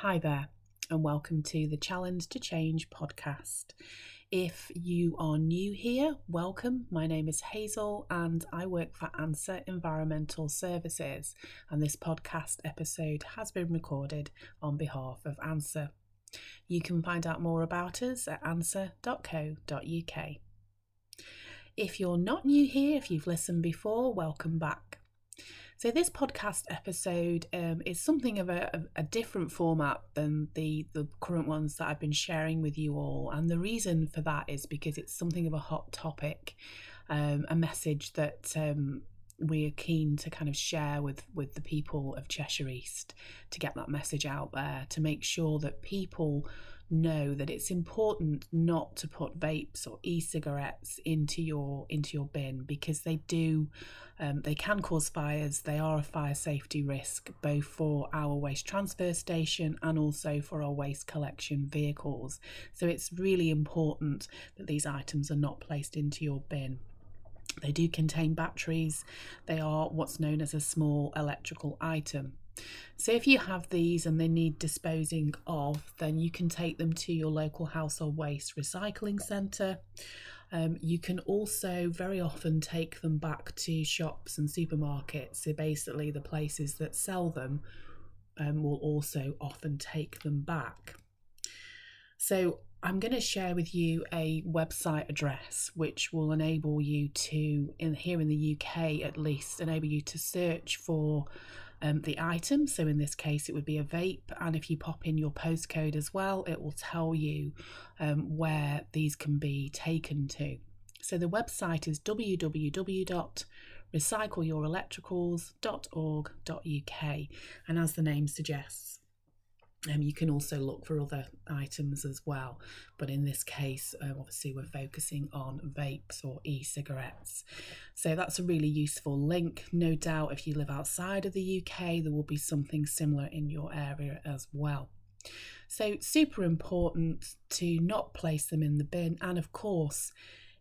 Hi there, and welcome to the Challenge to Change podcast. If you are new here, welcome. My name is Hazel and I work for ANSA Environmental Services, and this podcast episode has been recorded on behalf of ANSA. You can find out more about us at ansa.co.uk. If you're not new here, if you've listened before, welcome back. So this podcast episode um, is something of a, a, different format than the the current ones that I've been sharing with you all, and the reason for that is because it's something of a hot topic, um, a message that um, we are keen to kind of share with with the people of Cheshire East to get that message out there to make sure that people know that it's important not to put vapes or e-cigarettes into your into your bin because they do um, they can cause fires. They are a fire safety risk both for our waste transfer station and also for our waste collection vehicles. So it's really important that these items are not placed into your bin. They do contain batteries. They are what's known as a small electrical item so if you have these and they need disposing of, then you can take them to your local household waste recycling centre. Um, you can also very often take them back to shops and supermarkets. So basically, the places that sell them um, will also often take them back. So I'm going to share with you a website address which will enable you to, in here in the UK at least, enable you to search for um, the item. So in this case, it would be a vape. And if you pop in your postcode as well, it will tell you um, where these can be taken to. So the website is www.recycleyourelectricals.org.uk. And as the name suggests, um, you can also look for other items as well, but in this case, uh, obviously, we're focusing on vapes or e cigarettes. So that's a really useful link. No doubt, if you live outside of the UK, there will be something similar in your area as well. So, super important to not place them in the bin, and of course,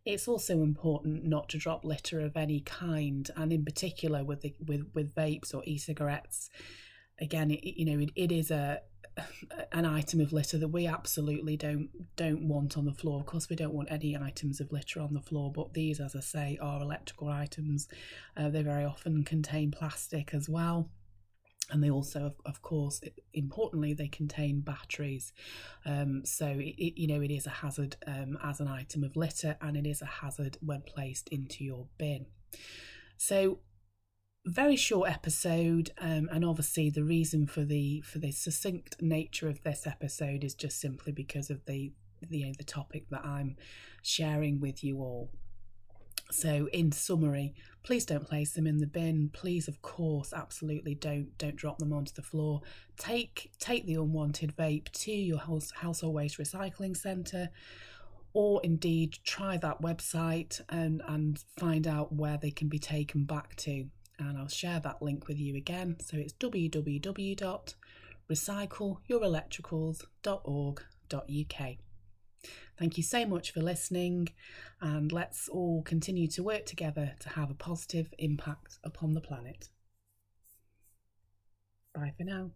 it's also important not to drop litter of any kind, and in particular with the, with with vapes or e-cigarettes. Again, it, you know, it, it is a an item of litter that we absolutely don't don't want on the floor. Of course, we don't want any items of litter on the floor, but these, as I say, are electrical items. Uh, they very often contain plastic as well. And they also, of, of course, importantly, they contain batteries. Um, so, it, it, you know, it is a hazard um, as an item of litter and it is a hazard when placed into your bin. So, very short episode um, and obviously the reason for the for the succinct nature of this episode is just simply because of the, the you know the topic that I'm sharing with you all. So in summary please don't place them in the bin. Please of course absolutely don't don't drop them onto the floor. Take take the unwanted vape to your house, household waste recycling centre or indeed try that website and and find out where they can be taken back to and I'll share that link with you again. So it's www.recycleyourelectricals.org.uk. Thank you so much for listening, and let's all continue to work together to have a positive impact upon the planet. Bye for now.